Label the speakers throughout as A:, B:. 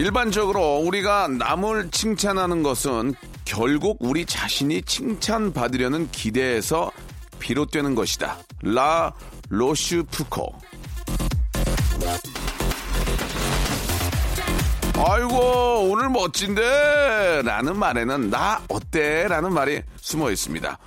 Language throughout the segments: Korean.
A: 일반적으로 우리가 남을 칭찬하는 것은 결국 우리 자신이 칭찬받으려는 기대에서 비롯되는 것이다. 라 로슈 푸코. 아이고 오늘 멋진데 라는 말에는 나 어때 라는 말이 숨어 있습니다.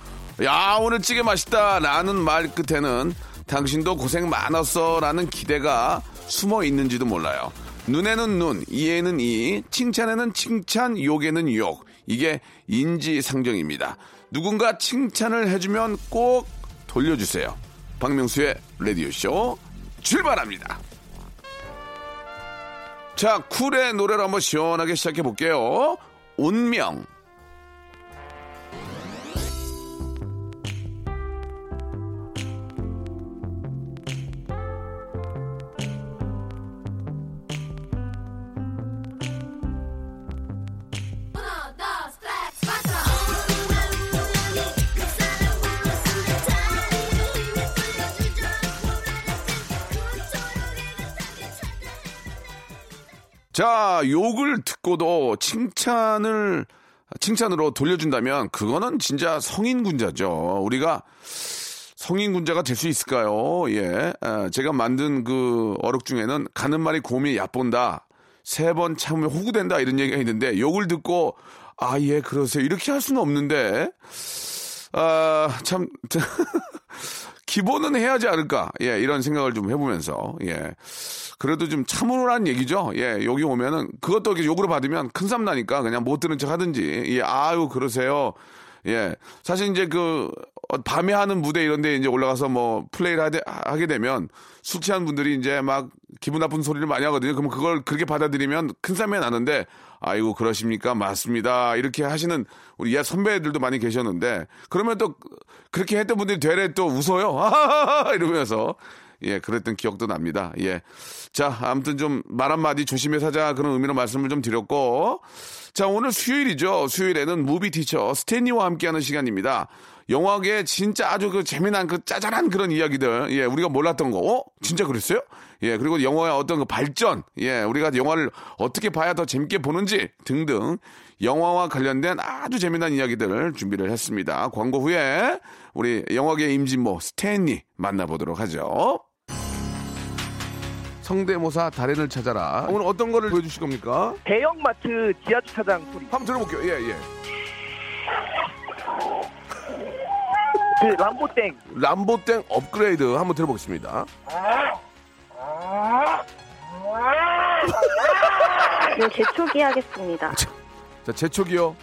A: 야 오늘 찌개 맛있다 라는 말 끝에는 당신도 고생 많았어 라는 기대가 숨어 있는지도 몰라요. 눈에는 눈, 이에는 이, 칭찬에는 칭찬, 욕에는 욕. 이게 인지상정입니다. 누군가 칭찬을 해주면 꼭 돌려주세요. 박명수의 라디오쇼 출발합니다. 자, 쿨의 노래를 한번 시원하게 시작해 볼게요. 운명. 자, 욕을 듣고도 칭찬을, 칭찬으로 돌려준다면 그거는 진짜 성인군자죠. 우리가 성인군자가 될 수 있을까요? 예. 아, 제가 만든 그 어록 중에는 가는 말이 곰이 얕본다. 세 번 참으면 호구된다. 이런 얘기가 있는데 욕을 듣고 아, 예, 그러세요. 이렇게 할 수는 없는데 아, 참. 기본은 해야지 않을까. 예, 이런 생각을 좀 해보면서, 예. 그래도 좀 참으라는 얘기죠. 예, 여기 오면은 그것도 이렇게 욕으로 받으면 큰쌈 나니까 그냥 못 들은 척 하든지. 예, 아유, 그러세요. 예. 사실 이제 그, 어, 밤에 하는 무대 이런 데 이제 올라가서 뭐 플레이를 하게, 되면 술 취한 분들이 이제 막 기분 나쁜 소리를 많이 하거든요. 그러면 그걸 그렇게 받아들이면 큰 쌈이 나는데 아이고, 그러십니까? 맞습니다. 이렇게 하시는 우리 옛 선배들도 많이 계셨는데 그러면 또 그렇게 했던 분들이 되레 또 웃어요. 이러면서 예, 그랬던 기억도 납니다. 예. 자, 아무튼 좀 말 한마디 조심해서 하자 그런 의미로 말씀을 좀 드렸고. 자, 오늘 수요일이죠. 수요일에는 무비 티처 스탠리와 함께하는 시간입니다. 영화계 진짜 아주 그 재미난 그 짜잘한 그런 이야기들. 예, 우리가 몰랐던 거. 어? 진짜 그랬어요? 예, 그리고 영화의 어떤 그 발전. 예, 우리가 영화를 어떻게 봐야 더 재밌게 보는지 등등. 영화와 관련된 아주 재미난 이야기들을 준비를 했습니다. 광고 후에 우리 영화계 임진모 스탠리 만나보도록 하죠. 성대모사 달인을 찾아라. 오늘 어떤 거를 보여주실 겁니까?
B: 대형마트 지하주차장 소리.
A: 한번 들어볼게요. 예, 예.
B: 그 람보땡.
A: 람보땡 업그레이드 한번 들어보겠습니다.
C: 네, 재초기 하겠습니다.
A: 자, 재촉이요.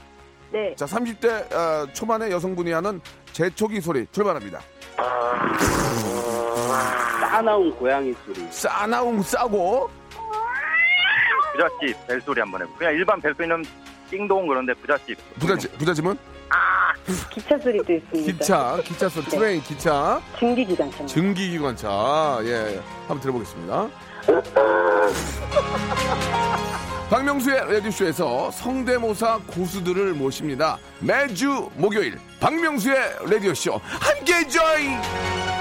C: 네.
A: 자, 30대 어, 초반의 여성분이 하는 재촉이 소리 출발합니다.
D: 싸나운 고양이 소리.
A: 싸나운 싸고
D: 부잣집 벨소리 한번 해보. 그냥 일반 벨소리는 띵동 그런데 부잣집.
A: 부잣집, 부잣집은
C: 기차 소리도 있습니다.
A: 기차, 기차 소리,
C: 네.
A: 트레인, 기차,
C: 증기기관차.
A: 증기기관차. 예, 한번 들어보겠습니다. 박명수의 라디오쇼에서 성대모사 고수들을 모십니다. 매주 목요일 박명수의 라디오쇼 함께 join!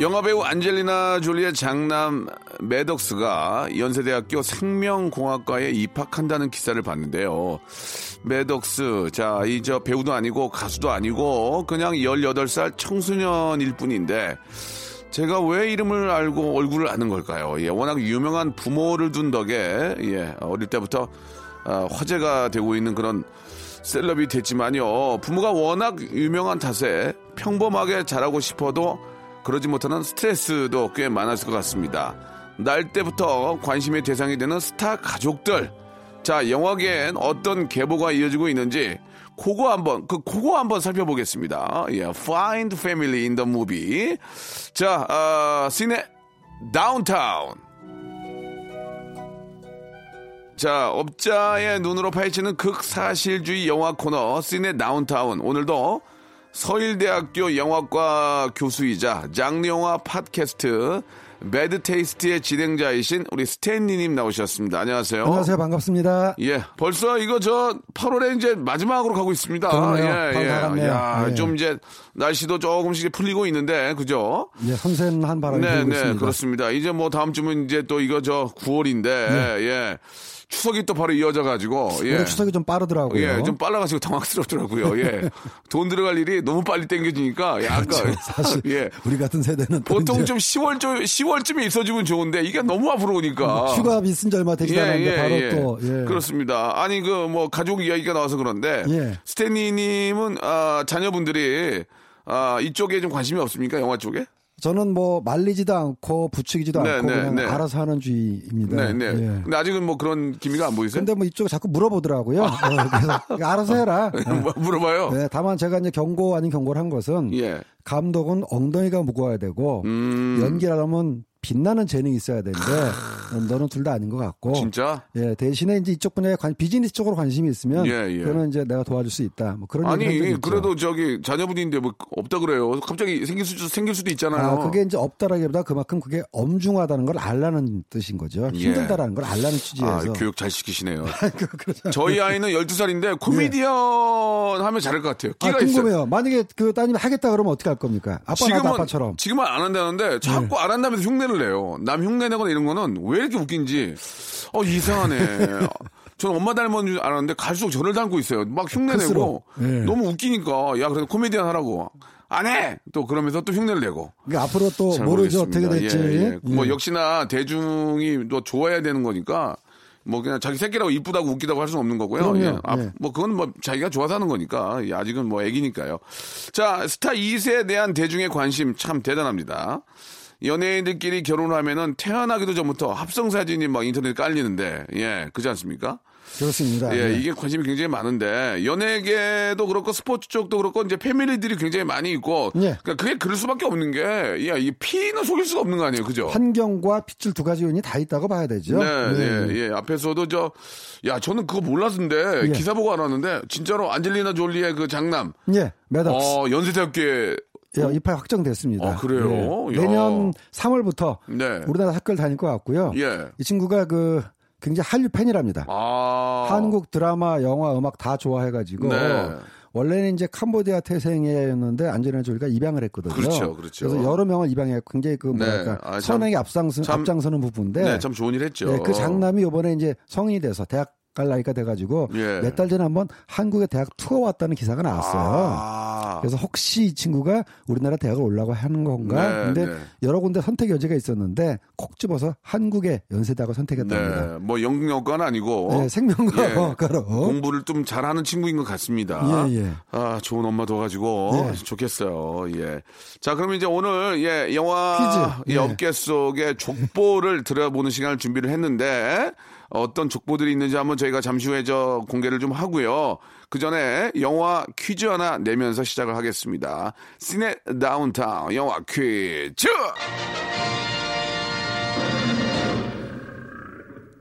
A: 영화배우 안젤리나 졸리의 장남 매덕스가 연세대학교 생명공학과에 입학한다는 기사를 봤는데요. 매덕스, 자, 이 저 배우도 아니고 가수도 아니고 그냥 18살 청소년일 뿐인데 제가 왜 이름을 알고 얼굴을 아는 걸까요? 예, 워낙 유명한 부모를 둔 덕에 예, 어릴 때부터 아, 화제가 되고 있는 그런 셀럽이 됐지만요. 부모가 워낙 유명한 탓에 평범하게 자라고 싶어도 그러지 못하는 스트레스도 꽤 많았을 것 같습니다. 날 때부터 관심의 대상이 되는 스타 가족들. 자, 영화계엔 어떤 계보가 이어지고 있는지 그거 한번 그 그거 한번 살펴보겠습니다. 예, Find Family in the Movie. 자, 아, 시네 다운타운. 자, 업자의 눈으로 파헤치는 극사실주의 영화 코너 시네 다운타운. 오늘도 서일대학교 영화과 교수이자 장르 영화 팟캐스트 배드 테이스트의 진행자이신 우리 스탠리님 나오셨습니다. 안녕하세요.
E: 안녕하세요. 반갑습니다.
A: 예, 벌써 이거 저 8월에 이제 마지막으로 가고 있습니다.
E: 그러네요.
A: 예,
E: 갔네요.
A: 야,
E: 예.
A: 좀 이제 날씨도 조금씩 풀리고 있는데, 그죠?
E: 예, 선선한 바람이
A: 네,
E: 불고
A: 네,
E: 있습니다.
A: 그렇습니다. 이제 뭐 다음 주면 이제 또 이거 저 9월인데, 예. 추석이 또 바로 이어져 가지고, 예.
E: 추석이 좀 빠르더라고요.
A: 예, 좀 빨라가지고 당황스럽더라고요. 예. 돈 들어갈 일이 너무 빨리 땡겨지니까 약간.
E: 그렇죠. 사실
A: 예.
E: 우리 같은 세대는 또
A: 보통 좀 10월, 좀 10월쯤에 있어주면 좋은데 이게 너무 앞으로 오니까.
E: 휴가 있은 지 얼마 되지 않았는데 바로 또 예.
A: 그렇습니다. 아니 그 뭐 가족 이야기가 나와서 그런데
E: 예.
A: 스탠리님은 아, 자녀분들이 아, 이쪽에 좀 관심이 없습니까? 영화 쪽에?
E: 저는 뭐 말리지도 않고 부추기지도
A: 네,
E: 않고
A: 네,
E: 그냥
A: 네.
E: 알아서 하는 주의입니다.
A: 네, 네.
E: 예.
A: 근데 아직은 뭐 그런 기미가 안 보이세요?
E: 근데 뭐 이쪽에 자꾸 물어보더라고요. 어, 그래서 알아서 해라.
A: 뭐 물어봐요.
E: 네, 다만 제가 이제 경고 아닌 경고를 한 것은
A: 예.
E: 감독은 엉덩이가 무거워야 되고
A: 음.
E: 연기라면 빛나는 재능이 있어야 되는데 너는 둘 다 아닌 것 같고
A: 진짜?
E: 예, 대신에 이제 이쪽 분야에 관, 비즈니스 쪽으로 관심이 있으면
A: 예, 예.
E: 그거는 이제 내가 도와줄 수 있다. 뭐 그런
A: 아니. 그래도 저기 자녀분인데 뭐 없다 그래요. 갑자기 생길 수도 생길 수도 있잖아요.
E: 아, 그게 이제 없다라기보다 그만큼 그게 엄중하다는 걸 알라는 뜻인 거죠.
A: 예.
E: 힘들다라는 걸 알라는
A: 아,
E: 취지에서.
A: 교육 잘 시키시네요.
E: 그렇죠.
A: 저희 아이는 12살인데 코미디언 하면 잘할 것 같아요.
E: 아,
A: 끼가 있어요.
E: 궁금해요. 만약에 그 따님이 하겠다 그러면 어떻게 할 겁니까? 아빠 나도 아빠처럼.
A: 지금은 안 한다는데 자꾸 안 한다면서 흉내 를 내요. 남 흉내 내거나 이런 거는 왜 이렇게 웃긴지 어 이상하네. 저는 엄마 닮은 줄 알았는데 갈수록 저를 닮고 있어요. 막 흉내 내고
E: 클수록. 예.
A: 너무 웃기니까 야 그래도 코미디언 하라고 안 해. 또 그러면서 또 흉내를 내고.
E: 그러니까 앞으로
A: 또잘
E: 모르죠.
A: 모르겠습니다.
E: 어떻게 될지.
A: 예, 예. 뭐
E: 예.
A: 역시나 대중이 또 좋아해야 되는 거니까 뭐 그냥 자기 새끼라고 이쁘다고 웃기다고 할 수는 없는 거고요.
E: 그럼요.
A: 예. 아,
E: 예.
A: 뭐 그건 뭐 자기가 좋아서 하는 거니까 예, 아직은 뭐 애기니까요. 자 스타 2세에 대한 대중의 관심 참 대단합니다. 연예인들끼리 결혼을 하면은 태어나기도 전부터 합성 사진이 막 인터넷에 깔리는데 예 그렇지 않습니까?
E: 그렇습니다.
A: 예,
E: 네.
A: 이게 관심이 굉장히 많은데 연예계도 그렇고 스포츠 쪽도 그렇고 이제 패밀리들이 굉장히 많이 있고
E: 예.
A: 그러니까 그게 그럴 수밖에 없는 게 야, 이 피는 속일 수가 없는 거 아니에요, 그죠?
E: 환경과 핏줄 두 가지 요인이 다 있다고 봐야 되죠.
A: 네,
E: 예.
A: 예, 예. 앞에서도 저, 야, 저는 그거 몰랐는데,
E: 예.
A: 기사 보고 알았는데, 진짜로 안젤리나 졸리의 그 장남,
E: 예, 매덕스.
A: 어, 연세대학교에,
E: 예, 입학 확정됐습니다.
A: 아, 그래요?
E: 예.
A: 야.
E: 내년 3월부터
A: 네.
E: 우리나라 학교를 다닐 것 같고요.
A: 예.
E: 이 친구가 그 굉장히 한류 팬이랍니다.
A: 아.
E: 한국 드라마, 영화, 음악 다 좋아해가지고
A: 네.
E: 원래는 이제 캄보디아 태생이었는데 안젤리나 졸리가 입양을 했거든요.
A: 그렇죠, 그렇죠.
E: 래서 여러 명을 입양했고 굉장히 그 뭐랄까
A: 아, 참-
E: 선행에 앞장서,
A: 참-
E: 앞장서는 부분인데
A: 네, 참 좋은 일 했죠.
E: 네, 그 장남이 이번에 이제 성인이 돼서 대학 갈 나이가 돼가지고
A: 예.
E: 몇달 전에 한번 한국의 대학 투어 왔다는 기사가 나왔어요.
A: 아.
E: 그래서 혹시 이 친구가 우리나라 대학을 올라고 하는 건가?
A: 네,
E: 근데
A: 네.
E: 여러 군데 선택 여지가 있었는데 콕 집어서 한국의 연세대학을 선택했답니다.
A: 네, 뭐 영역과는 아니고.
E: 네, 생명과로.
A: 공부를 좀 잘하는 친구인 것 같습니다.
E: 예, 예.
A: 아, 좋은 엄마 둬가지고
E: 예.
A: 좋겠어요. 예. 자, 그러면 이제 오늘 예 영화
E: 퀴즈.
A: 이
E: 예.
A: 업계 속의 족보를 들여보는 시간을 준비를 했는데 어떤 족보들이 있는지 한번 저희가 잠시 후에 저 공개를 좀 하고요. 그 전에 영화 퀴즈 하나 내면서 시작을 하겠습니다. 시네 다운타운 영화 퀴즈.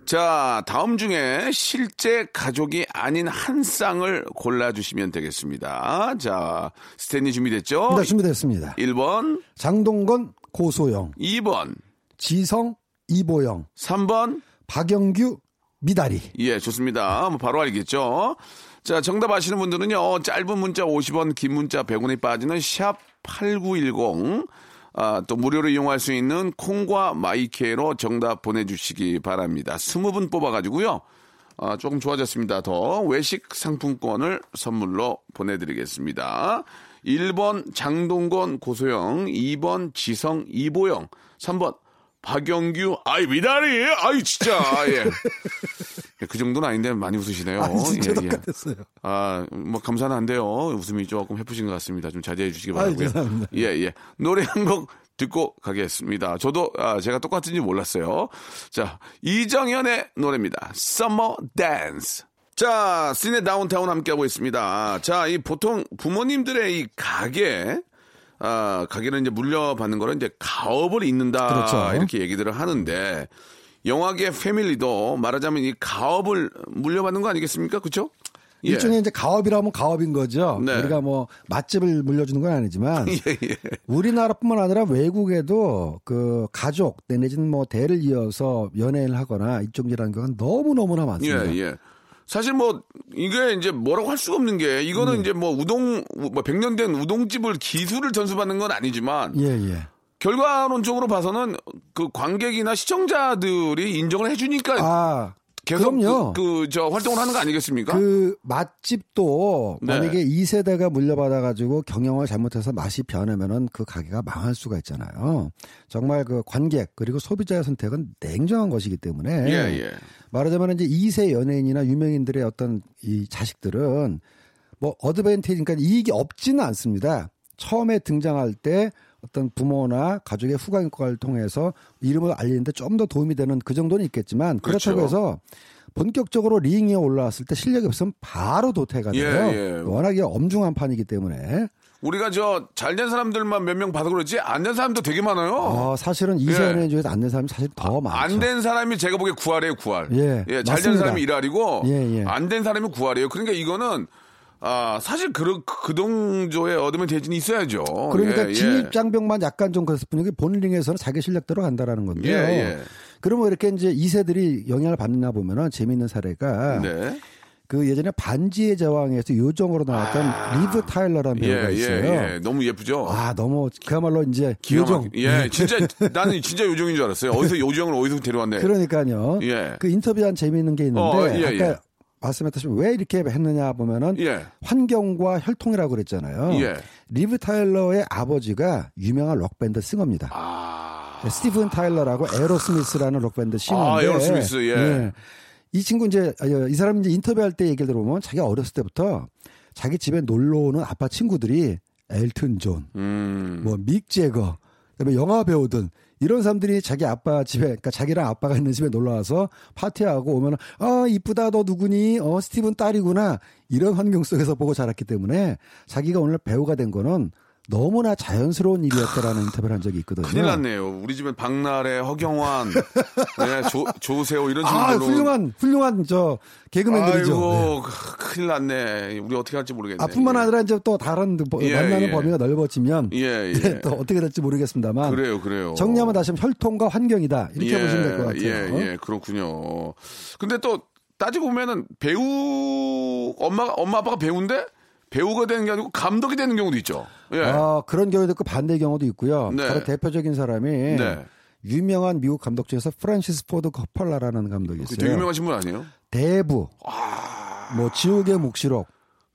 A: 자, 다음 중에 실제 가족이 아닌 한 쌍을 골라주시면 되겠습니다. 자, 스탠리 준비됐죠?
E: 네, 준비됐습니다.
A: 1번,
E: 장동건, 고소영,
A: 2번,
E: 지성, 이보영,
A: 3번.
E: 박영규, 미다리.
A: 예, 좋습니다. 뭐 바로 알겠죠? 자, 정답 아시는 분들은요, 짧은 문자 50원, 긴 문자 100원이 빠지는 샵 8910, 아, 또 무료로 이용할 수 있는 콩과 마이케로 정답 보내주시기 바랍니다. 스무 분 뽑아가지고요. 아, 조금 좋아졌습니다. 더 외식 상품권을 선물로 보내드리겠습니다. 1번 장동건 고소영, 2번 지성 이보영, 3번 박영규, 아이, 미다리, 아이, 진짜, 예. 그 정도는 아닌데 많이 웃으시네요.
E: 아니, 진짜
A: 예, 예.
E: 똑같았어요.
A: 아, 뭐, 감사는 한데요. 웃음이 조금 해프신 것 같습니다. 좀 자제해 주시기
E: 아유,
A: 바라고요
E: 죄송합니다.
A: 예, 예. 노래 한 곡 듣고 가겠습니다. 저도, 아, 제가 똑같은지 몰랐어요. 자, 이정현의 노래입니다. Summer Dance. 자, 시네 다운타운 함께하고 있습니다. 자, 이 보통 부모님들의 이 가게, 아, 가게는 이제 물려받는 거는 이제 가업을 잇는다.
E: 그렇죠.
A: 이렇게 얘기들을 하는데, 영화계 패밀리도 말하자면 이 가업을 물려받는 거 아니겠습니까? 그쵸? 예.
E: 일종의 이제 가업이라면 가업인 거죠.
A: 네.
E: 우리가 뭐 맛집을 물려주는 건 아니지만
A: 예, 예.
E: 우리나라뿐만 아니라 외국에도 그 가족 내지는 뭐 대를 이어서 연애를 하거나 이쪽 일하는 경우는 너무 너무나 많습니다.
A: 사실 뭐 이게 이제 뭐라고 할 수가 없는 게 이거는
E: 음.
A: 이제 뭐 우동 뭐 100년 된 우동집을 기술을 전수받는 건 아니지만
E: 예, 예.
A: 결과론적으로 봐서는 그 관객이나 시청자들이 인정을 해주니까
E: 아,
A: 계속
E: 그럼요.
A: 그저 활동을 하는 거 아니겠습니까?
E: 그 맛집도
A: 네.
E: 만약에 2세대가 물려받아가지고 경영을 잘못해서 맛이 변하면은 그 가게가 망할 수가 있잖아요. 정말 그 관객 그리고 소비자의 선택은 냉정한 것이기 때문에
A: 예, 예.
E: 말하자면 이제 2세 연예인이나 유명인들의 어떤 이 자식들은 뭐 어드밴티지 그러니까 이익이 없지는 않습니다. 처음에 등장할 때 어떤 부모나 가족의 후광 효과를 통해서 이름을 알리는데 좀 더 도움이 되는 그 정도는 있겠지만 그렇다고
A: 그렇죠.
E: 해서 본격적으로 링에 올라왔을 때 실력이 없으면 바로 도태가
A: 예,
E: 돼요.
A: 예.
E: 워낙에 엄중한 판이기 때문에
A: 우리가 저 잘된 사람들만 몇 명 봐서 그렇지 안 된 사람도 되게 많아요.
E: 어, 사실은 2세
A: 예.
E: 연예인 중에서 안 된 사람이 사실 더 많죠.
A: 안된 사람이 제가 보기에 구할이에요, 구할.
E: 예,
A: 잘된
E: 맞습니다.
A: 사람이 일할이고,
E: 예, 예.
A: 안된 사람이 구할이에요. 그러니까 이거는, 아, 사실 그, 그 동조의 어드밴티지는 있어야죠.
E: 그러니까
A: 예, 예.
E: 진입 장벽만 약간 좀 그랬을 뿐이고 본링에서는 자기 실력대로 간다라는 건데요.
A: 예, 예.
E: 그러면 이렇게 이제 2세들이 영향을 받나 보면은 재미있는 사례가
A: 네.
E: 그 예전에 반지의 제왕에서 요정으로 나왔던 리브 타일러라는
A: 예,
E: 배우가
A: 예,
E: 있어요.
A: 예. 너무 예쁘죠?
E: 아 너무 그야말로 이제 요정.
A: 막- 예, 진짜, 나는 진짜 요정인 줄 알았어요. 어디서 요정을 어디서 데려왔네.
E: 그러니까요.
A: 예.
E: 그 인터뷰한 재미있는 게 있는데
A: 어, 예,
E: 아까
A: 예.
E: 말씀했듯이 왜 이렇게 했느냐 보면은
A: 예.
E: 환경과 혈통이라고 그랬잖아요.
A: 예.
E: 리브 타일러의 아버지가 유명한 록밴드 싱어입니다.
A: 아.
E: 스티븐 타일러라고 에로스미스라는 록밴드 싱어인데
A: 아, 에어로스미스, 예.
E: 이 친구 이제 아, 이 사람이 이제 인터뷰할 때 얘기를 들어보면 자기가 어렸을 때부터 자기 집에 놀러 오는 아빠 친구들이 엘튼 존,
A: 음.
E: 뭐 믹 재거, 그다음에 영화 배우든 이런 사람들이 자기 아빠 집에 그러니까 자기랑 아빠가 있는 집에 놀러 와서 파티하고 오면 아 이쁘다 너 누구니? 어 스티븐 딸이구나. 이런 환경 속에서 보고 자랐기 때문에 자기가 오늘 배우가 된 거는 너무나 자연스러운 일이었다라는 인터뷰를 한 적이 있거든요.
A: 큰일 났네요. 우리 집엔 박나래, 허경환, 네, 조, 조세호 이런
E: 아
A: 친구들로.
E: 훌륭한 훌륭한 저 개그맨들이죠.
A: 아이고, 크- 큰일 났네. 우리 어떻게 할지 모르겠네.
E: 아, 뿐만 아니라 이제 또 다른 뭐
A: 예,
E: 만나는
A: 예.
E: 범위가 넓어지면
A: 예, 예.
E: 또 어떻게 될지 모르겠습니다만
A: 그래요, 그래요.
E: 정리하면 다시 하면 혈통과 환경이다 이렇게 보시면 될 것 같아요.
A: 예, 예, 그렇군요. 근데 또 따지고 보면은 배우 엄마 엄마 아빠가 배우인데 배우가 되는 게 아니고 감독이 되는 경우도 있죠. 예.
E: 아, 그런 경우도 있고 반대 경우도 있고요.
A: 네.
E: 바로 대표적인 사람이
A: 네.
E: 유명한 미국 감독 중에서 프란시스 포드 코폴라라는 감독이
A: 그
E: 있어요.
A: 되게 유명하신 분 아니에요?
E: 대부, 뭐 지옥의 묵시록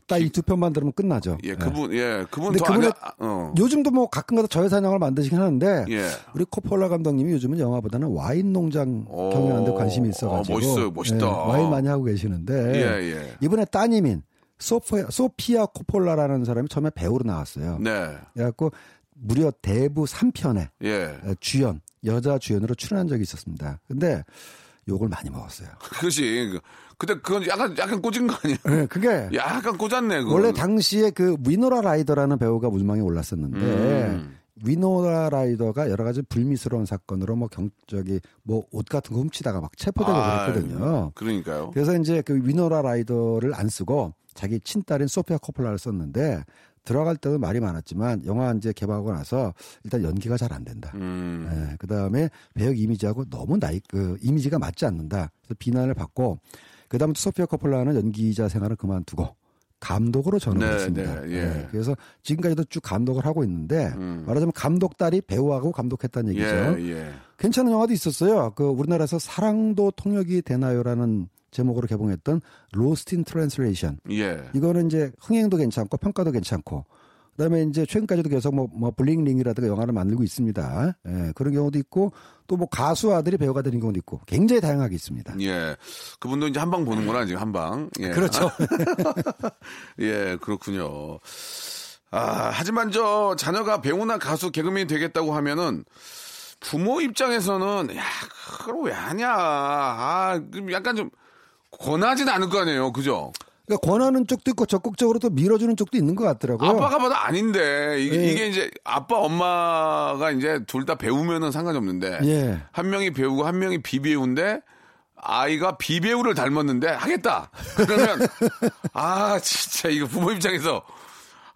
E: 딱 이 두 편만 들으면 끝나죠.
A: 예, 그분 예, 그분
E: 근데
A: 더
E: 그분의
A: 아냐- 어.
E: 요즘도 뭐 가끔가다 저예산영을 만드시긴 하는데
A: 예.
E: 우리 코폴라 감독님이 요즘은 영화보다는 와인 농장
A: 오.
E: 경영하는 데 관심이 있어가지고
A: 어, 멋있어요, 멋있다.
E: 예, 와인 많이 하고 계시는데
A: 예, 예.
E: 이번에 따님인 소피아, 소피아 코폴라라는 사람이 처음에 배우로 나왔어요.
A: 네.
E: 그래갖고 무려 대부 3편에
A: 예.
E: 주연 여자 주연으로 출연한 적이 있었습니다. 근데 욕을 많이 먹었어요.
A: 그것이 그- 근데 그건 약간 약간 꽂은 거 아니에요?
E: 네, 그게
A: 약간 꽂았네. 그건.
E: 원래 당시에 그 위노라 라이더라는 배우가 물망에 올랐었는데
A: 음.
E: 위노라 라이더가 여러 가지 불미스러운 사건으로 뭐 경, 저기 뭐옷 같은 거 훔치다가 막 체포되고
A: 아,
E: 그랬거든요.
A: 그러니까요.
E: 그래서 이제 그 위노라 라이더를 안 쓰고 자기 친딸인 소피아 코폴라를 썼는데 들어갈 때도 말이 많았지만 영화 이제 개봉하고 나서 일단 연기가 잘 안 된다.
A: 음.
E: 그 다음에 배역 이미지하고 너무 나이, 그 이미지가 맞지 않는다. 그래서 비난을 받고, 그 다음에 소피아 코폴라는 연기자 생활을 그만두고, 감독으로 전업을
A: 네,
E: 했습니다.
A: 네, 예.
E: 그래서 지금까지도 쭉 감독을 하고 있는데 말하자면 감독 딸이 배우하고 감독했다는 얘기죠.
A: 예, 예.
E: 괜찮은 영화도 있었어요. 그 우리나라에서 사랑도 통역이 되나요라는 제목으로 개봉했던 Lost in Translation.
A: 예.
E: 이거는 이제 흥행도 괜찮고 평가도 괜찮고 그다음에 이제 최근까지도 계속 뭐, 뭐 Bling Ring이라든가 영화를 만들고 있습니다. 예, 그런 경우도 있고 또 뭐 가수 아들이 배우가 되는 경우도 있고 굉장히 다양하게 있습니다.
A: 예. 그분도 이제 한 방 보는구나, 지금 한 방. 예.
E: 그렇죠.
A: 예, 그렇군요. 아, 하지만 저 자녀가 배우나 가수 개그맨이 되겠다고 하면은 부모 입장에서는 야, 그걸 왜 하냐. 아, 좀 약간 좀 권하지는 않을 거 아니에요. 그죠?
E: 그러니까 권하는 쪽도 있고 적극적으로 또 밀어주는 쪽도 있는 것 같더라고요.
A: 아빠가 봐도 아닌데 이게,
E: 예.
A: 이게 이제 아빠 엄마가 이제 둘 다 배우면은 상관이 없는데
E: 예.
A: 한 명이 배우고 한 명이 비배우인데 아이가 비배우를 닮았는데 하겠다. 그러면 아 진짜 이거 부모 입장에서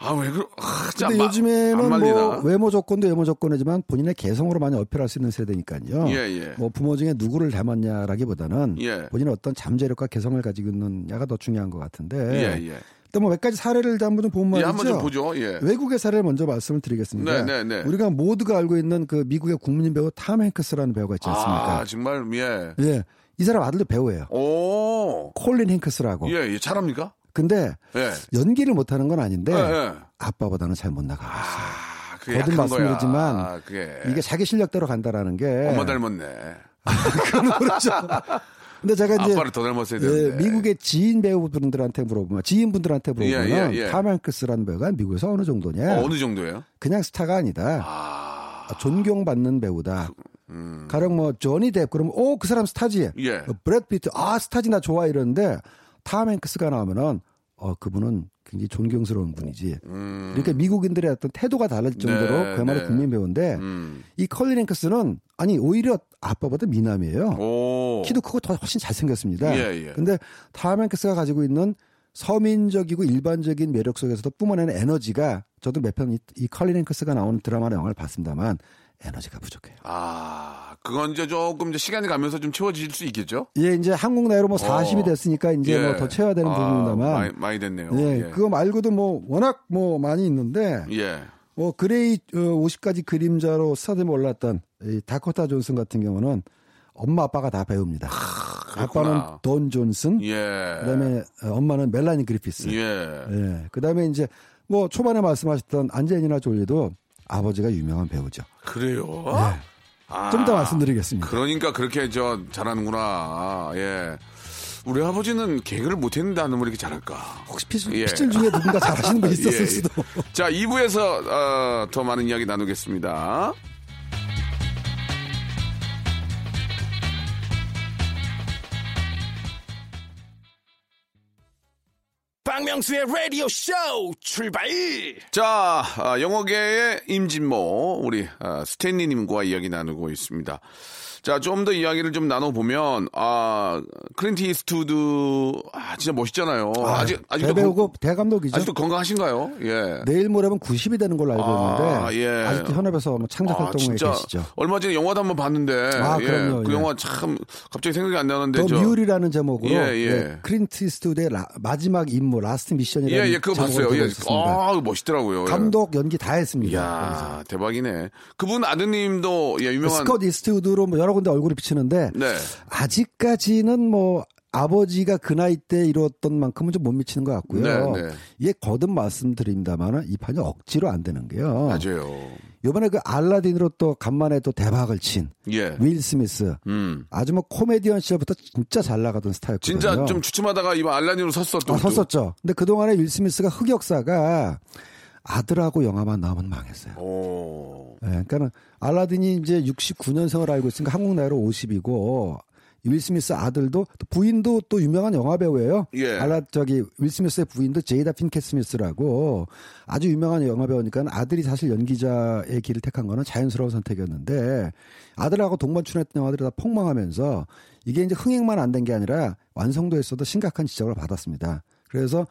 A: 아 왜 그러 아,
E: 근데
A: 마- 안
E: 요즘에는. 뭐 외모 조건도 외모 조건이지만 본인의 개성으로 많이 어필할 수 있는 세대니까요.
A: 예, 예.
E: 뭐 부모 중에 누구를 닮았냐라기보다는
A: 예.
E: 본인의 어떤 잠재력과 개성을 가지고 있느냐가 더 중요한 것 같은데.
A: 예, 예.
E: 또뭐 몇 가지 사례를 한번 좀 보면
A: 예,
E: 말이죠.
A: 한번 좀 보죠. 예.
E: 외국의 사례를 먼저 말씀을 드리겠습니다.
A: 네, 네, 네.
E: 우리가 모두가 알고 있는 그 미국의 국민 배우 탐 행크스라는 배우가 있지 않습니까?
A: 아 정말 예.
E: 예. 이 사람 아들도 배우예요.
A: 오.
E: 콜린 행크스라고.
A: 예, 예, 잘합니까?
E: 근데
A: 예.
E: 연기를 못하는 건 아닌데
A: 예, 예.
E: 아빠보다는 잘 못 나가고 있어요.
A: 아, 그게
E: 거듭 말씀드리지만.
A: 그게
E: 이게 자기 실력대로 간다라는 게
A: 엄마 닮았네.
E: 그렇죠. 근데 제가 이제
A: 아빠를 더 닮았어야
E: 예,
A: 되는데.
E: 미국의 지인 배우분들한테 물어보면 지인분들한테 물어보면
A: 예, 예, 예.
E: 탐 행크스라는 배우가 미국에서 어느 정도냐?
A: 어, 어느 정도예요?
E: 그냥 스타가 아니다.
A: 아,
E: 존경받는 배우다.
A: 음.
E: 가령 뭐 조니 뎁 그러면 오 그 사람 스타지.
A: 예.
E: 어, 브래드 피트 아 스타지 나 좋아 이러는데 탐 행크스가 나오면은 어 그분은 굉장히 존경스러운 분이지.
A: 음.
E: 이렇게 미국인들의 어떤 태도가 다를 정도로
A: 네,
E: 그야말로
A: 네.
E: 국민 배우인데
A: 음.
E: 이 컬린 행크스는 아니 오히려 아빠보다 미남이에요.
A: 오.
E: 키도 크고 더 훨씬 잘생겼습니다.
A: 예, 예.
E: 근데 탐 행크스가 가지고 있는 서민적이고 일반적인 매력 속에서도 뿜어내는 에너지가 저도 몇 편 이 컬린 행크스가 나오는 드라마나 영화를 봤습니다만 에너지가 부족해요.
A: 아, 그건 이제 조금 이제 시간이 가면서 좀 채워질 수 있겠죠?
E: 예, 이제 한국 나이로 뭐 40이
A: 어.
E: 됐으니까 이제
A: 예.
E: 뭐 더 채워야 되는
A: 아,
E: 부분입니다만.
A: 많이, 많이 됐네요.
E: 예, 그거 말고도 뭐 워낙 뭐 많이 있는데
A: 예.
E: 뭐 그레이 어, 50가지 그림자로 스타덤에 올랐던 이 다코타 존슨 같은 경우는 엄마 아빠가 다 배웁니다.
A: 그렇구나.
E: 아빠는 돈 존슨,
A: 예.
E: 그다음에 어, 엄마는 멜라니 그리피스.
A: 예.
E: 예. 그다음에 이제 뭐 초반에 말씀하셨던 안젤리나 졸리도 아버지가 유명한 배우죠.
A: 그래요? 아,
E: 좀더 말씀드리겠습니다.
A: 그러니까 그렇게 저 잘하는구나. 예. 우리 아버지는 개그를 못했는데 하는 왜 이렇게 잘할까?
E: 혹시 피줄,
A: 예.
E: 피줄 중에 누군가 잘하시는 분 있었을
A: 예, 예.
E: 수도.
A: 자, 2부에서 어, 더 많은 이야기 나누겠습니다.
F: 박명수의 라디오 쇼 출발!
A: 자, 아, 영화계의 임진모, 우리 아, 스탠리님과 이야기 나누고 있습니다. 자, 좀 더 이야기를 좀 나눠보면, 아, 클린트 이스트우드, 아, 진짜 멋있잖아요. 아 직, 아직도,
E: 대배우고
A: 건-
E: 대감독이죠.
A: 아직도 건강하신가요? 예.
E: 내일 모레면 90이 되는 걸로 알고
A: 아,
E: 있는데
A: 예.
E: 아직도 현업에서 뭐 창작
A: 아,
E: 활동에
A: 진짜
E: 계시죠.
A: 얼마 전에 영화도 한번 봤는데,
E: 아,
A: 예.
E: 그럼요,
A: 그
E: 예.
A: 영화 참 갑자기 생각이 안 나는데,
E: The
A: 저.
E: Mule이라는 제목으로
A: 예, 예.
E: 네, 클린트 이스트우드의 라- 마지막 임무 Last Mission이라는
A: 예, 예, 그거 봤어요. 예.
E: 있었습니다.
A: 아, 멋있더라고요. 예.
E: 감독 연기 다 했습니다.
A: 이야, 대박이네. 그분 아드님도, 예. 유명한.
E: 스콧 이스트우드로 뭐 여러 군데 얼굴이 비치는데
A: 네.
E: 아직까지는 뭐 아버지가 그 나이 때 이뤘던 만큼은 좀 못 미치는 것 같고요.
A: 네, 네.
E: 이게 거듭 말씀드립니다만은 이 판이 억지로 안 되는 게요.
A: 맞아요.
E: 이번에 그 알라딘으로 또 간만에 또 대박을 친
A: 예.
E: 윌 스미스.
A: 음.
E: 아주 뭐 코미디언 시절부터 진짜 잘 나가던 스타였거든요.
A: 진짜 좀 주춤하다가 이번 알라딘으로 떴었던.
E: 아, 떴었죠. 근데 그동안에 윌 스미스가 흑역사가 아들하고 영화만 나오면 망했어요.
A: 오.
E: 예, 그러니까는 알라딘이 이제 69년생을 알고 있으니까 한국 나이로 50이고 윌 스미스 아들도 또 부인도 또 유명한 영화 배우예요.
A: 예.
E: 알라 저기 윌 스미스의 부인도 제이다 핀켓 스미스라고 아주 유명한 영화 배우니까 아들이 사실 연기자의 길을 택한 거는 자연스러운 선택이었는데 아들하고 동반 출연했던 영화들이 다 폭망하면서 이게 이제 흥행만 안 된 게 아니라 완성도에서도 심각한 지적을 받았습니다. 그래서 어,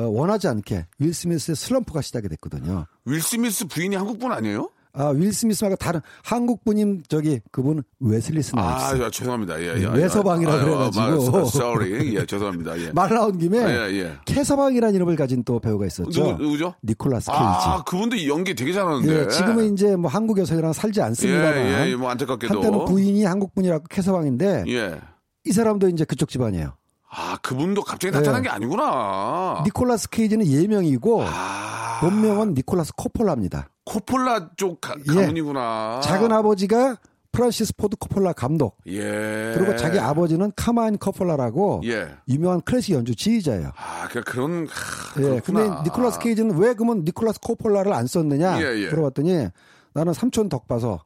E: 원하지 않게 윌 스미스의 슬럼프가 시작이 됐거든요.
A: 윌 스미스 부인이 한국 분 아니에요?
E: 아, 윌 스미스 말고 다른 한국 분임 저기 그분 웨슬리 스나이프스.
A: 아, 야, 죄송합니다. 예, 예.
E: 웨서방이라
A: 아유,
E: 그래가지고.
A: 아, sorry. 예, 죄송합니다. 예.
E: 말 나온 김에
A: 예, 예.
E: 캐서방이라는 이름을 가진 또 배우가 있었죠.
A: 누구, 누구 죠?
E: 니콜라스 케이지.
A: 아, 그분도 연기 되게 잘하는데.
E: 예, 지금은 이제 뭐 한국에서랑 살지 않습니다만
A: 예, 예, 뭐 안타깝게도.
E: 한때는 부인이 한국 분이라고 캐서방인데
A: 예.
E: 이 사람도 이제 그쪽 집안이에요.
A: 아, 그분도 갑자기 나타난
E: 예.
A: 게 아니구나.
E: 니콜라스 케이지는 예명이고
A: 아.
E: 본명은 니콜라스 코폴라입니다.
A: 코폴라 쪽 가,
E: 예.
A: 가문이구나.
E: 작은 아버지가 프란시스 포드 코폴라 감독.
A: 예.
E: 그리고 자기 아버지는 카마인 코폴라라고
A: 예.
E: 유명한 클래식 연주 지휘자예요.
A: 아, 그 그런 하,
E: 예. 근데 니콜라스 케이지는 왜 그러면 니콜라스 코폴라를 안 썼느냐
A: 예, 예.
E: 물어봤더니 나는 삼촌 덕 봐서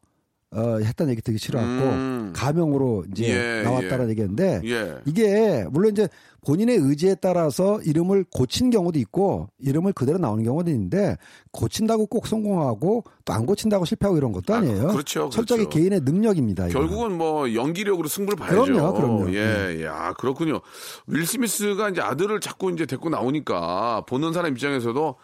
E: 어, 했다는 얘기 되게 싫어갖고
A: 음.
E: 가명으로 이제
A: 예,
E: 나왔다는
A: 예.
E: 얘기인데
A: 예.
E: 이게 물론 이제 본인의 의지에 따라서 이름을 고친 경우도 있고 이름을 그대로 나오는 경우도 있는데 고친다고 꼭 성공하고 또 안 고친다고 실패하고 이런 것도
A: 아,
E: 아니에요.
A: 그렇죠,
E: 철저히
A: 그렇죠.
E: 개인의 능력입니다.
A: 결국은 뭐 연기력으로 승부를 봐야죠.
E: 그럼요, 그럼요.
A: 예, 야, 그렇군요. 윌 스미스가 이제 아들을 자꾸 이제 데리고 나오니까 보는 사람 입장에서도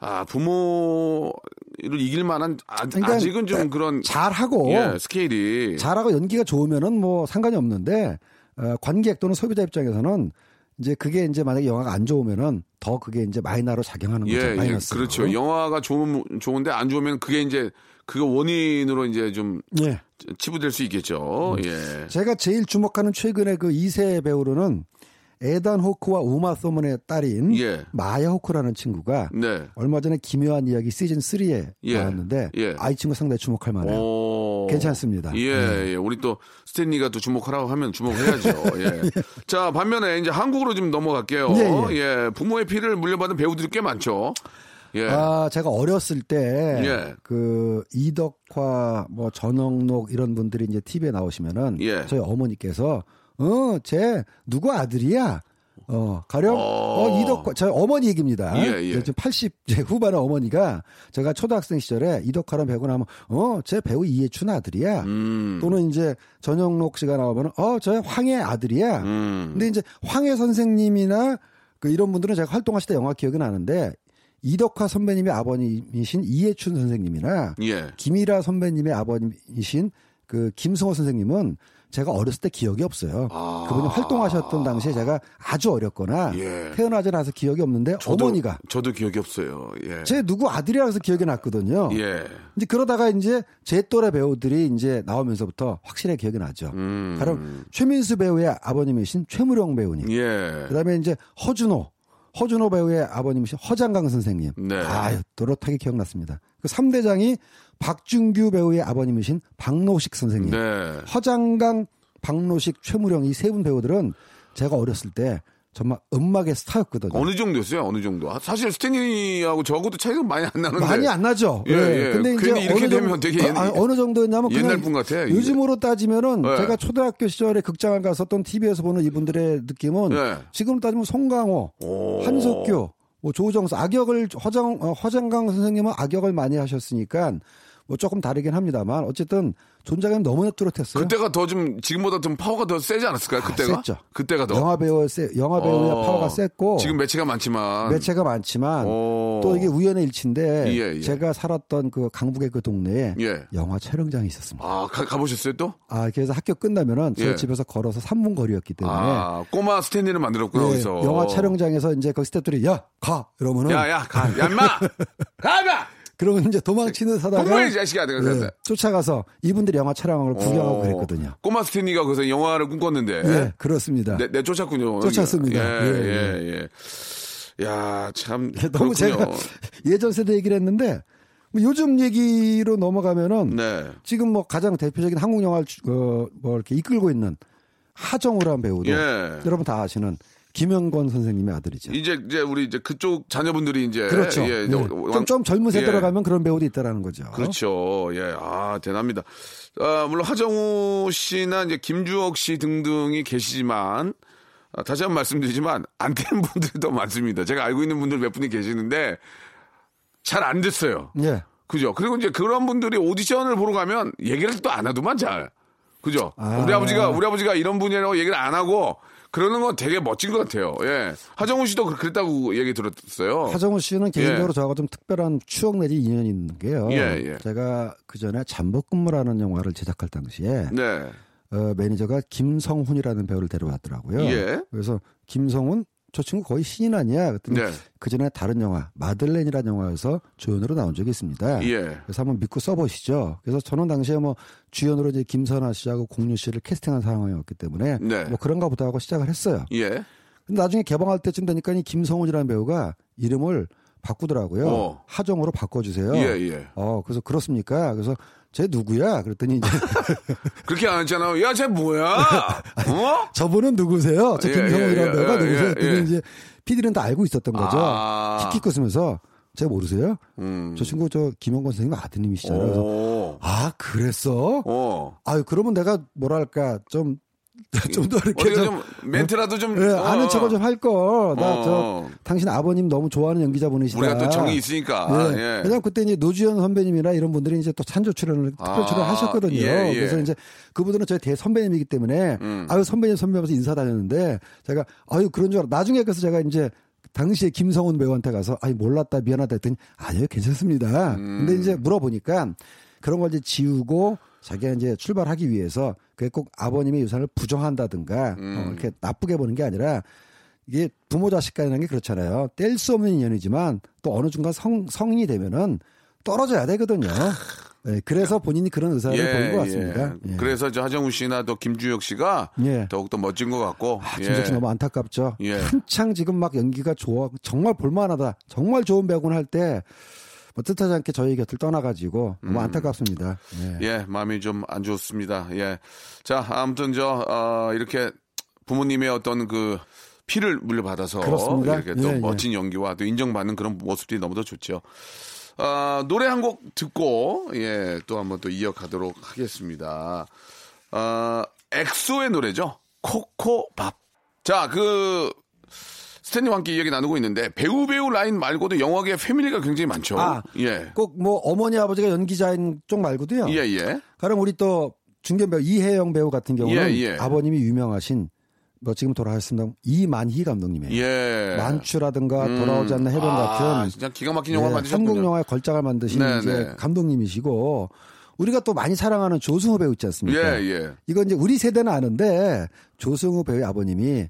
A: 아, 부모를 이길 만한 아,
E: 그러니까
A: 직은 좀 그런
E: 잘하고
A: 예, 스케일이
E: 잘하고 연기가 좋으면은 뭐 상관이 없는데 어, 관객 또는 소비자 입장에서는 이제 그게 이제 만약에 영화가 안 좋으면은 더 그게 이제 마이너로 작용하는 거죠.
A: 예, 예,
E: 마이너스.
A: 그렇죠. 영화가 좋은 좋은데 안 좋으면 그게 이제 그거 원인으로 이제 좀
E: 예.
A: 치부될 수 있겠죠.
E: 음.
A: 예.
E: 제가 제일 주목하는 최근에 그 2세 배우로는 에단 호크와 우마 소먼의 딸인
A: 예.
E: 마야 호크라는 친구가
A: 네.
E: 얼마 전에 기묘한 이야기 시즌 3에
A: 예.
E: 나왔는데
A: 예.
E: 아이 친구 상당히 주목할 만해요.
A: 오.
E: 괜찮습니다.
A: 예,
E: 네.
A: 예. 우리 또 스탠리가 또 주목하라고 하면 주목해야죠. 예. 자, 반면에 이제 한국으로 좀 넘어갈게요.
E: 예,
A: 예, 부모의 피를 물려받은 배우들이 꽤 많죠. 예.
E: 아, 제가 어렸을 때,
A: 예.
E: 그, 이덕화, 뭐, 전영록 이런 분들이 이제 TV에 나오시면은,
A: 예.
E: 저희 어머니께서, 어, 쟤, 누구 아들이야? 어, 가령,
A: 어.
E: 어, 이덕화, 저희 어머니 얘기입니다.
A: 예, 예.
E: 지금 80제 후반의 어머니가, 제가 초등학생 시절에 이덕화랑 배우 나오면, 어, 쟤 배우 이해춘 아들이야.
A: 음.
E: 또는 이제 전영록 씨가 나오면, 어, 저 황해 아들이야.
A: 음.
E: 근데 이제 황해 선생님이나 그 이런 분들은 제가 활동하실 때 영화 기억이 나는데 이덕화 선배님의 아버님이신 이해춘 선생님이나
A: 예.
E: 김일아 선배님의 아버님이신 그 김승호 선생님은 제가 어렸을 때 기억이 없어요.
A: 아.
E: 그분이 활동하셨던 당시에 제가 아주 어렸거나
A: 예.
E: 태어나지 않아서 기억이 없는데
A: 저도,
E: 어머니가
A: 저도 기억이 없어요. 예.
E: 제 누구 아들이라 해서 기억이 났거든요.
A: 예.
E: 이제 그러다가 이제 제 또래 배우들이 이제 나오면서부터 확실하게 기억이 나죠.
A: 음.
E: 바로 최민수 배우의 아버님이신 최무령 배우님.
A: 예.
E: 그다음에 이제 허준호, 허준호 배우의 아버님이신 허장강 선생님.
A: 네.
E: 아유, 또렷하게 기억났습니다. 그 3대장이 박준규 배우의 아버님이신 박노식 선생님.
A: 네.
E: 허장강, 박노식, 최무령 이 세 분 배우들은 제가 어렸을 때 정말 음악의 스타였거든요.
A: 어느 정도였어요? 어느 정도? 아, 사실 스탠리하고 저하고도 차이가 많이 안 나는데.
E: 많이 안 나죠.
A: 예, 예.
E: 근데 이제
A: 이렇게
E: 어느 정도,
A: 되면 되게 옛-
E: 아, 어느 정도였냐면
A: 옛날 분 같아.
E: 요즘으로 따지면은
A: 예.
E: 제가 초등학교 시절에 극장을 갔었던 TV에서 보는 이분들의 느낌은
A: 예.
E: 지금 따지면 송강호,
A: 오.
E: 한석규, 뭐 조정수 악역을 허장 어, 허장강 선생님은 악역을 많이 하셨으니까 뭐 조금 다르긴 합니다만 어쨌든 존재감이 너무나 뚜렷했어요.
A: 그때가 더 좀 지금보다 좀 파워가 더 세지 않았을까요? 그때가?
E: 아, 셌죠.
A: 그때가 더.
E: 영화 배우 영화 배우의
A: 어.
E: 파워가 셌고
A: 지금 매체가 많지만.
E: 매체가 많지만
A: 오.
E: 또 이게 우연의 일치인데
A: 예, 예.
E: 제가 살았던 그 강북의 그 동네에
A: 예.
E: 영화 촬영장이 있었습니다.
A: 아, 가, 가보셨어요 또?
E: 아, 그래서 학교 끝나면은 제
A: 예.
E: 집에서 걸어서 3분 거리였기 때문에
A: 아, 꼬마 스탠리를 만들었구나,
E: 예,
A: 거기서.
E: 영화 촬영장에서 이제 그 스태프들이 야, 가! 이러면은
A: 야, 야, 가. 야, 임마! 가, 가!
E: 그러면 이제 도망치는 사다가
A: 동물이 자식아,
E: 예,
A: 그랬어요.
E: 쫓아가서 이분들이 영화 촬영을 구경하고
A: 어,
E: 그랬거든요.
A: 꼬마 스탠리가 거기서 영화를 꿈꿨는데.
E: 예, 그렇습니다.
A: 내, 내 쫓았군요.
E: 쫓았습니다.
A: 예,
E: 예,
A: 예, 예. 야, 참.
E: 너무
A: 그렇군요.
E: 제가 예전 세대 얘기를 했는데 뭐 요즘 얘기로 넘어가면은
A: 네.
E: 지금 뭐 가장 대표적인 한국 영화를 주- 어, 뭐 이렇게 이끌고 있는 하정우라는 배우도
A: 예.
E: 여러분 다 아시는 김영건 선생님의 아들이죠.
A: 이제, 이제 우리 이제 그쪽 자녀분들이 이제.
E: 그렇죠.
A: 예,
E: 예.
A: 왕-
E: 좀 젊은 세대로
A: 예.
E: 가면 그런 배우도 있다라는 거죠.
A: 그렇죠. 예, 아, 대단합니다. 아, 물론 하정우 씨나 이제 김주옥 씨 등등이 계시지만, 아, 다시 한 번 말씀드리지만, 안 된 분들이 더 많습니다. 제가 알고 있는 분들 몇 분이 계시는데, 잘 안 됐어요.
E: 예.
A: 그죠? 그리고 이제 그런 분들이 오디션을 보러 가면 얘기를 또 안 하더만 잘. 그죠?
E: 아.
A: 우리 아버지가 우리 아버지가 이런 분이라고 얘기를 안 하고 그러는 건 되게 멋진 것 같아요. 예. 하정우 씨도 그- 그랬다고 얘기 들었어요.
E: 하정우 씨는 개인적으로
A: 예.
E: 저하고 좀 특별한 추억 내지 인연이 있는 게요.
A: 예, 예.
E: 제가 그 전에 잠복근무라는 영화를 제작할 당시에
A: 네.
E: 어, 매니저가 김성훈이라는 배우를 데려왔더라고요.
A: 예.
E: 그래서 김성훈 저 친구 거의 신인 아니야. 그랬더니
A: 네.
E: 그 전에 다른 영화 마들렌이라는 영화에서 주연으로 나온 적이 있습니다.
A: 예.
E: 그래서 한번 믿고 써보시죠. 그래서 저는 당시에 뭐 주연으로 이제 김선아 씨하고 공유 씨를 캐스팅한 상황이었기 때문에
A: 네.
E: 뭐 그런가 보다 하고 시작을 했어요.
A: 예.
E: 근데 나중에 개봉할 때쯤 되니까 이 김성훈이라는 배우가 이름을 바꾸더라고요.
A: 어.
E: 하정우로 바꿔주세요.
A: 예, 예.
E: 어, 그래서 그렇습니까? 그래서 쟤 누구야? 그랬더니 이제
A: 그렇게 안 했잖아요. 야, 쟤 뭐야? 어?
E: 저분은 누구세요? 저
A: 예, 예, 예,
E: 배우가
A: 예,
E: 누구세요?
A: 예, 예.
E: 이제 PD는 다 알고 있었던 거죠.
A: 아.
E: 킥킥 웃으면서 제 모르세요?
A: 음.
E: 저 친구 저 김영건 선생님 아드님이시잖아요. 그래서
A: 오.
E: 아 그랬어?
A: 어.
E: 아유 그러면 내가 뭐랄까 좀 좀 더 이렇게 좀,
A: 좀 멘트라도 좀
E: 예,
A: 어.
E: 아는 척을 좀할 걸. 나저
A: 어.
E: 당신 아버님 너무 좋아하는 연기자분이시다.
A: 우리가 또 정이 있으니까.
E: 예.
A: 예.
E: 왜냐면 그때 이제 노주현 선배님이나 이런 분들이 이제 또 찬조 출연을 특별
A: 아,
E: 출연 하셨거든요.
A: 예, 예.
E: 그래서 이제 그분들은 저희 대 선배님이기 때문에
A: 음.
E: 아유 선배님 선배하면서 인사 다녔는데 제가 아유 그런 줄 알아. 나중에 그래서 제가 이제 당시에 김성훈 배우한테 가서 아니 몰랐다 미안하다 했더니 아니요 괜찮습니다.
A: 음.
E: 근데 이제 물어보니까 그런 걸 이제 지우고 자기가 이제 출발하기 위해서 그게 꼭 아버님의 유산을 부정한다든가
A: 음.
E: 어, 이렇게 나쁘게 보는 게 아니라 이게 부모 자식 간이라는 게 그렇잖아요. 뗄 수 없는 인연이지만 또 어느 순간 성, 성인이 되면은 떨어져야 되거든요. 네, 그래서 본인이 그런 의사를 보인 것 같습니다.
A: 예.
E: 예.
A: 그래서 저 하정우 씨나 또 김주혁 씨가
E: 예.
A: 더욱더 멋진 것 같고.
E: 아,
A: 예.
E: 김석 씨 너무 안타깝죠.
A: 예.
E: 한창 지금 막 연기가 좋아, 정말 볼만하다, 정말 좋은 배우군 할 때, 뭐 뜻하지 않게 저희 곁을 떠나가지고 너무 안타깝습니다. 예.
A: 음. 예, 마음이 좀 안 좋습니다. 예. 자, 아무튼 저, 어, 이렇게 부모님의 어떤 그 피를 물려받아서
E: 그렇습니다.
A: 이렇게 또
E: 예, 예.
A: 멋진 연기와 또 인정받는 그런 모습들이 너무도 좋죠. 아, 노래 한 곡 듣고, 예, 또 한번 또 이어가도록 하겠습니다. 아, 엑소의 노래죠. 코코밥. 자, 그, 스탠리와 함께 이야기 나누고 있는데 배우 배우 라인 말고도 영화계 패밀리가 굉장히 많죠.
E: 아.
A: 예.
E: 꼭 뭐 어머니 아버지가 연기자인 쪽 말고도요.
A: 예, 예.
E: 가령 우리 또 중견 배우 이혜영 배우 같은 경우는
A: 예, 예.
E: 아버님이 유명하신 뭐 지금 돌아가셨습니다 이만희 감독님이에요.
A: 예.
E: 만추라든가
A: 음.
E: 돌아오지 않는 해변
A: 아,
E: 같은
A: 진짜 기가 막힌 영화
E: 예,
A: 만드셨군요.
E: 한국 영화의 걸작을 만드신
A: 네,
E: 이제
A: 네.
E: 감독님이시고 우리가 또 많이 사랑하는 조승우 배우 있지 않습니까?
A: 예, 예.
E: 이건 이제 우리 세대는 아는데 조승우 배우의 아버님이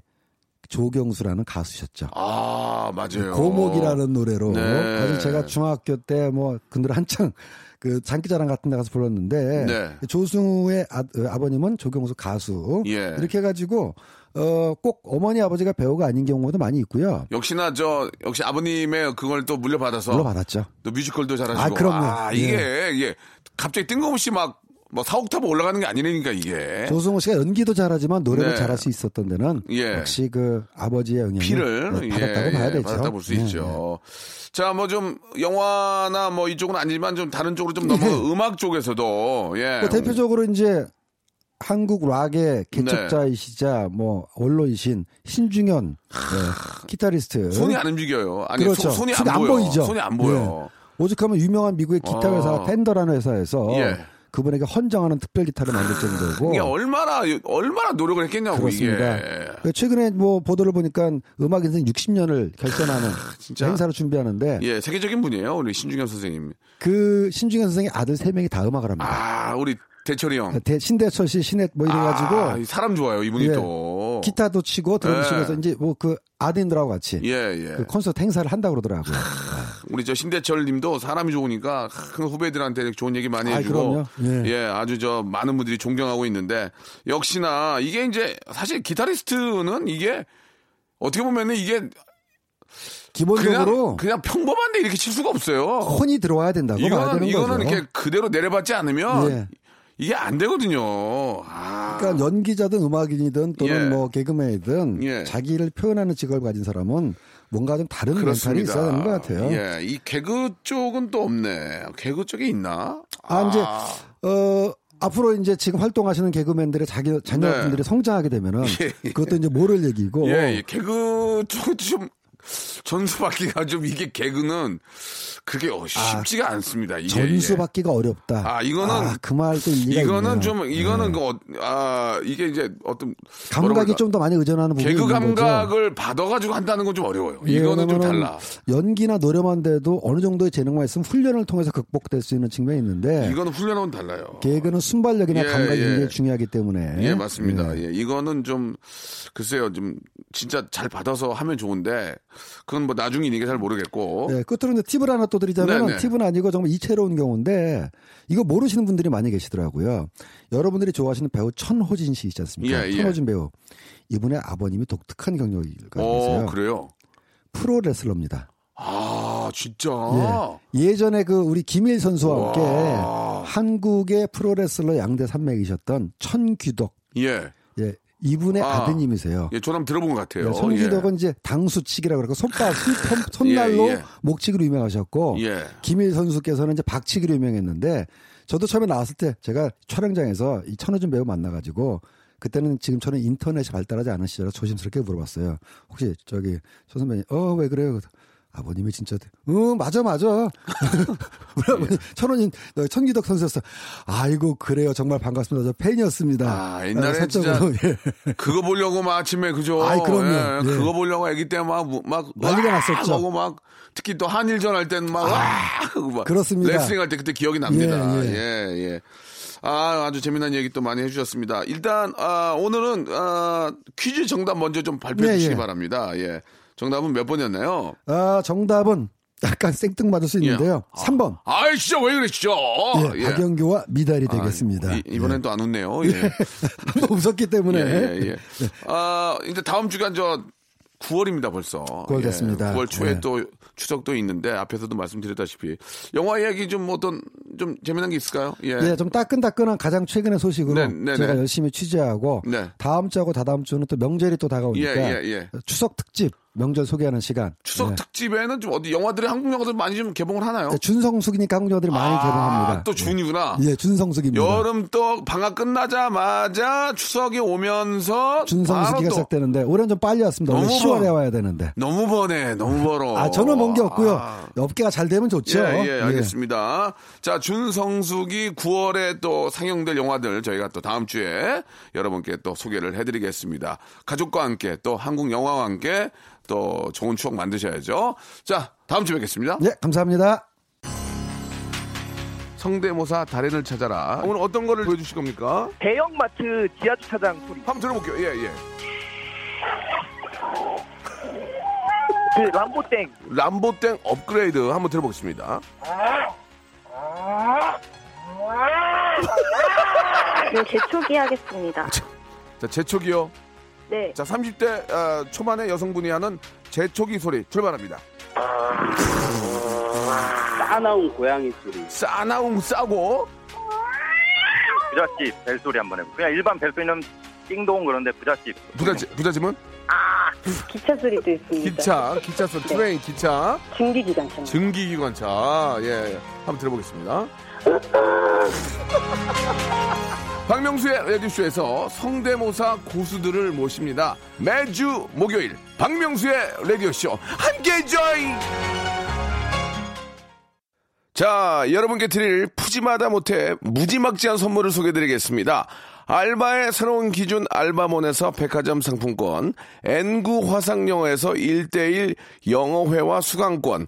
E: 조경수라는 가수셨죠.
A: 아, 맞아요.
E: 고목이라는 노래로
A: 네.
E: 사실 제가 중학교 때뭐 근들 한창 그 장기자랑 같은 데 가서 불렀는데
A: 네.
E: 조승우의 아, 버님은 조경수 가수
A: 예.
E: 이렇게 해가지고 어, 꼭 어머니 아버지가 배우가 아닌 경우도 많이 있고요.
A: 역시나 저 역시 아버님의 그걸 또 물려받아서
E: 물어받았죠.
A: 또 뮤지컬도 잘하시고
E: 아, 그럼요.
A: 아, 이게 이게 갑자기 뜬금없이 막 뭐 사옥탑 올라가는 게 아니라니까 이게
E: 조승우 씨가 연기도 잘하지만 노래를
A: 네.
E: 잘할 수 있었던 데는
A: 예.
E: 역시 그 아버지의 영향을
A: 피를
E: 네, 받았다고
A: 예,
E: 봐야
A: 예,
E: 되죠.
A: 받았다 볼수
E: 네,
A: 있죠. 자, 뭐 좀 영화나 뭐 이쪽은 아니지만 좀 다른 쪽으로 좀 너무
E: 예.
A: 음악 쪽에서도 예.
E: 뭐 대표적으로 이제 한국 락의 개척자이시자 뭐 원로이신 신중현 네, 기타리스트
A: 손이 안 움직여요. 아니
E: 그렇죠.
A: 손, 이 안,
E: 안
A: 보여.
E: 보이죠.
A: 손이 안 보여.
E: 오죽하면 유명한 미국의 기타
A: 어.
E: 회사 펜더라는 회사에서
A: 예.
E: 그분에게 헌정하는 특별 기타를 만들 정도고
A: 이게 얼마나 얼마나 노력을 했겠냐고
E: 그렇습니다.
A: 이게.
E: 최근에 뭐 보도를 보니까 음악 인생 60년을 결전하는
A: 진짜.
E: 행사를 준비하는데
A: 예, 세계적인 분이에요. 우리 신중현 선생님.
E: 그 신중현 선생의 아들 세 명이 다 음악을 합니다.
A: 아, 우리 대철이 형.
E: 대- 신대철 씨, 신혜 뭐 이래가지고
A: 아, 사람 좋아요. 이분이
E: 예.
A: 또.
E: 기타도 치고 드럼
A: 예.
E: 치면서 이제 뭐 그 아드님들하고 같이
A: 예, 예.
E: 그 콘서트 행사를 한다고 그러더라고요.
A: 우리 저 신대철 님도 사람이 좋으니까 큰 후배들한테 좋은 얘기 많이 해주고.
E: 그럼요. 예.
A: 아주 저 많은 분들이 존경하고 있는데 역시나 이게 이제 사실 기타리스트는 이게 어떻게 보면은 이게
E: 기본적으로
A: 그냥 그냥 평범한데 이렇게 칠 수가 없어요.
E: 혼이 들어와야 된다고
A: 이거는 이거는
E: 거죠.
A: 이렇게 그대로 내려받지 않으면
E: 예.
A: 이게 안 되거든요. 아.
E: 그러니까 연기자든 음악인이든 또는
A: 예.
E: 뭐 개그맨이든
A: 예.
E: 자기를 표현하는 직업을 가진 사람은 뭔가 좀 다른 멘탈이
A: 그렇습니다.
E: 있어야 되는 것 같아요.
A: 예, 이 개그 쪽은 또 없네. 개그 쪽에 있나?
E: 아, 이제 어 앞으로 이제 지금 활동하시는 개그맨들의 자기 자녀분들이 성장하게 되면은
A: 네. 예, 예.
E: 그것도 이제 모를 얘기고
A: 예, 예, 개그 쪽은 좀 전수 받기가 좀 이게 개그는 그게 어, 쉽지가 않습니다. 이게
E: 전수
A: 예.
E: 받기가 어렵다.
A: 아, 이거는
E: 아, 그 말도 일리가
A: 이거는
E: 있네요.
A: 좀 이거는
E: 네.
A: 그 어, 아 이게 이제 어떤
E: 감각이 좀 더 많이 의존하는 부분이
A: 개그. 감각을 받아가지고 한다는 건 좀 어려워요.
E: 예,
A: 이거는 좀 달라.
E: 연기나 노래만 돼도 어느 정도의 재능만 있으면 훈련을 통해서 극복될 수 있는 측면이 있는데
A: 이거는 훈련하고는 달라요.
E: 개그는 순발력이나
A: 예,
E: 감각이
A: 예.
E: 굉장히 중요하기 때문에
A: 예, 맞습니다. 예, 이거는 좀 글쎄요, 좀 진짜 잘 받아서 하면 좋은데 그건 뭐 나중이니까 잘 모르겠고.
E: 네, 끝으로 이제 팁을 하나 또 드리자면
A: 네네.
E: 팁은 아니고 정말 이채로운 경우인데 이거 모르시는 분들이 많이 계시더라고요. 여러분들이 좋아하시는 배우 천호진 씨 있지 않습니까?
A: 예, 예.
E: 천호진 배우. 이분의 아버님이 독특한 가지고
A: 오,
E: 있어요.
A: 그래요.
E: 프로 레슬러입니다.
A: 아, 진짜.
E: 예. 전에그 우리 김일 선수와 함께
A: 와.
E: 한국의 프로 레슬러 양대 산맥이셨던 천규덕.
A: 예.
E: 예. 이분의
A: 아.
E: 아. 드님이세요
A: 예, 저는 들어본 것 같아요.
E: 네, 천규덕은 이제 당수치기라고 그러고 손바 손, 손날로
A: 예, 예.
E: 목치기로 유명하셨고
A: 예.
E: 김일 선수께서는 이제 박치기로 유명했는데 저도 처음에 나왔을 때 제가 촬영장에서 이 천호준 배우 만나가지고 그때는 지금처럼 인터넷이 발달하지 않은 시절에 조심스럽게 물어봤어요. 혹시 저기 조 선배님 어 왜 그래요? 아버님이 진짜 어 맞아 맞아 우리 아버님 천원인 어, 천기덕 선수였어 아이고 그래요 정말 반갑습니다 저 팬이었습니다
A: 아, 옛날에
E: 어, 사적으로, 예.
A: 그거 보려고 막 아침에 그죠?
E: 아이, 그럼요.
A: 예,
E: 예.
A: 그거 보려고 아기 때막막
E: 난리가 났었죠.
A: 하고 막 특히 또 한일전 할 때는 막, 와! 하고 막
E: 그렇습니다.
A: 레슬링 할 때 그때 기억이 납니다.
E: 예,
A: 예,
E: 예.
A: 예. 아, 아주 재미난 얘기 또 많이 해주셨습니다. 일단, 아, 오늘은, 아, 퀴즈 정답 먼저 좀 발표해
E: 예,
A: 주시기
E: 예.
A: 바랍니다. 예. 정답은 몇 번이었나요?
E: 아 정답은 약간 생뚱맞을 수 있는데요
A: 예.
E: 3번
A: 아이, 진짜 왜 그래, 진짜.
E: 예, 박영규와 미달이 되겠습니다
A: 아, 이, 이번엔 또안 웃네요. 예.
E: 한번 웃었기 때문에
A: 예, 예, 예. 아, 이제 다음 주가 저 9월입니다, 벌써.
E: 9월 됐습니다.
A: 9월 초에
E: 예.
A: 또 추석도 있는데 앞에서도 말씀드렸다시피 영화 이야기 좀 어떤 좀 재미난 게 있을까요? 예.
E: 예, 좀 따끈따끈한 가장 최근의 소식으로
A: 네, 네,
E: 제가
A: 네.
E: 열심히 취재하고
A: 네.
E: 다음 주하고 다다음 주는 또 명절이 또 다가오니까
A: 예, 예, 예.
E: 추석 특집 명절 소개하는 시간.
A: 추석
E: 예.
A: 특집에는 좀 어디 영화들이 한국 영화들 많이 좀 개봉을 하나요?
E: 예, 준성숙이니까 한국 영화들이 많이
A: 아,
E: 개봉합니다.
A: 또 준이구나.
E: 예, 준성숙입니다.
A: 여름 또 방학 끝나자마자 추석이 오면서
E: 준성숙이가 시작되는데 올해는 좀 빨리 왔습니다.
A: 너무
E: 10월에
A: 멀어.
E: 와야 되는데.
A: 너무 버네, 너무 벌어.
E: 아, 저는 먼 게 없고요.
A: 아.
E: 업계가 잘 되면 좋죠.
A: 예, 예, 알겠습니다. 자, 준성숙이 9월에 또 상영될 영화들 저희가 또 다음 주에 여러분께 또 소개를 해드리겠습니다. 가족과 함께 또 한국 영화와 함께 또 좋은 추억 만드셔야죠. 자, 다음 주에 뵙겠습니다.
E: 예, 감사합니다.
A: 성대모사 달인을 찾아라. 오늘 어떤 거를 보여주실 겁니까?
B: 대형마트 지하주차장 소리.
A: 한번 들어볼게요. 예, 예.
B: 그 람보땡.
A: 람보땡 업그레이드 한번 들어보겠습니다.
C: 네, 재초기 하겠습니다.
A: 자, 제초기요.
C: 네,
A: 자, 30대 어, 초반의 여성분이 하는 제초기 소리 출발합니다.
G: 싸나운 고양이 소리.
A: 싸나움 싸고
D: 부잣집 벨소리 한번 해보. 그냥 일반 벨소리는 띵동 그런데 부잣집.
A: 부잣집, 부잣집은
C: 기차 소리도 있습니다.
A: 기차, 기차 소리, train, 기차,
C: 증기기관차.
A: 증기기관차. 예, 한번 들어보겠습니다. 박명수의 라디오쇼에서 성대모사 고수들을 모십니다. 매주 목요일 박명수의 라디오쇼 함께 join! 자, 여러분께 드릴 푸짐하다 못해 무지막지한 선물을 소개드리겠습니다. 알바의 새로운 기준 알바몬에서 백화점 상품권, N구 화상영어에서 1대1 영어회화 수강권,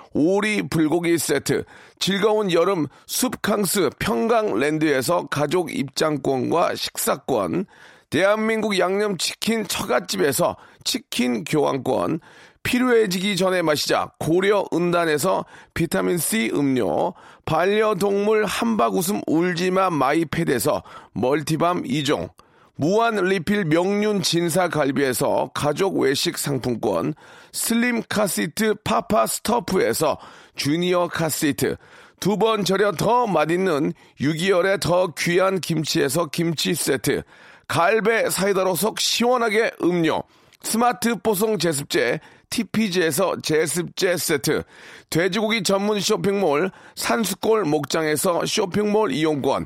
A: 오리 불고기 세트, 즐거운 여름 숲캉스 평강랜드에서 가족 입장권과 식사권, 대한민국 양념치킨 처갓집에서 치킨 교환권, 필요해지기 전에 마시자 고려 은단에서 비타민C 음료, 반려동물 한바구음 울지마 마이패드에서 멀티밤 2종, 무한 리필 명륜 진사 갈비에서 가족 외식 상품권, 슬림 카시트 파파 스토프에서 주니어 카시트, 두 번 절여 더 맛있는 6개월의 더 귀한 김치에서 김치 세트, 갈배 사이다로 속 시원하게 음료, 스마트 뽀송 제습제 TPG에서 제습제 세트, 돼지고기 전문 쇼핑몰 산수골 목장에서 쇼핑몰 이용권,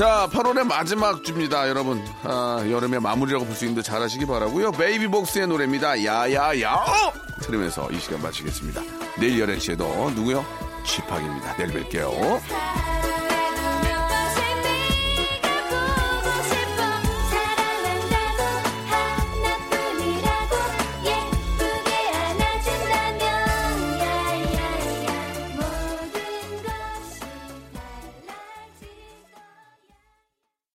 A: 자, 8월의 마지막 주입니다, 여러분. 아, 여름의 마무리라고 볼 수 있는데 잘하시기 바라고요 베이비복스의 노래입니다. 야야야! 들으면서 이 시간 마치겠습니다. 내일 11시에도 누구요? 쥐팍입니다. 내일 뵐게요.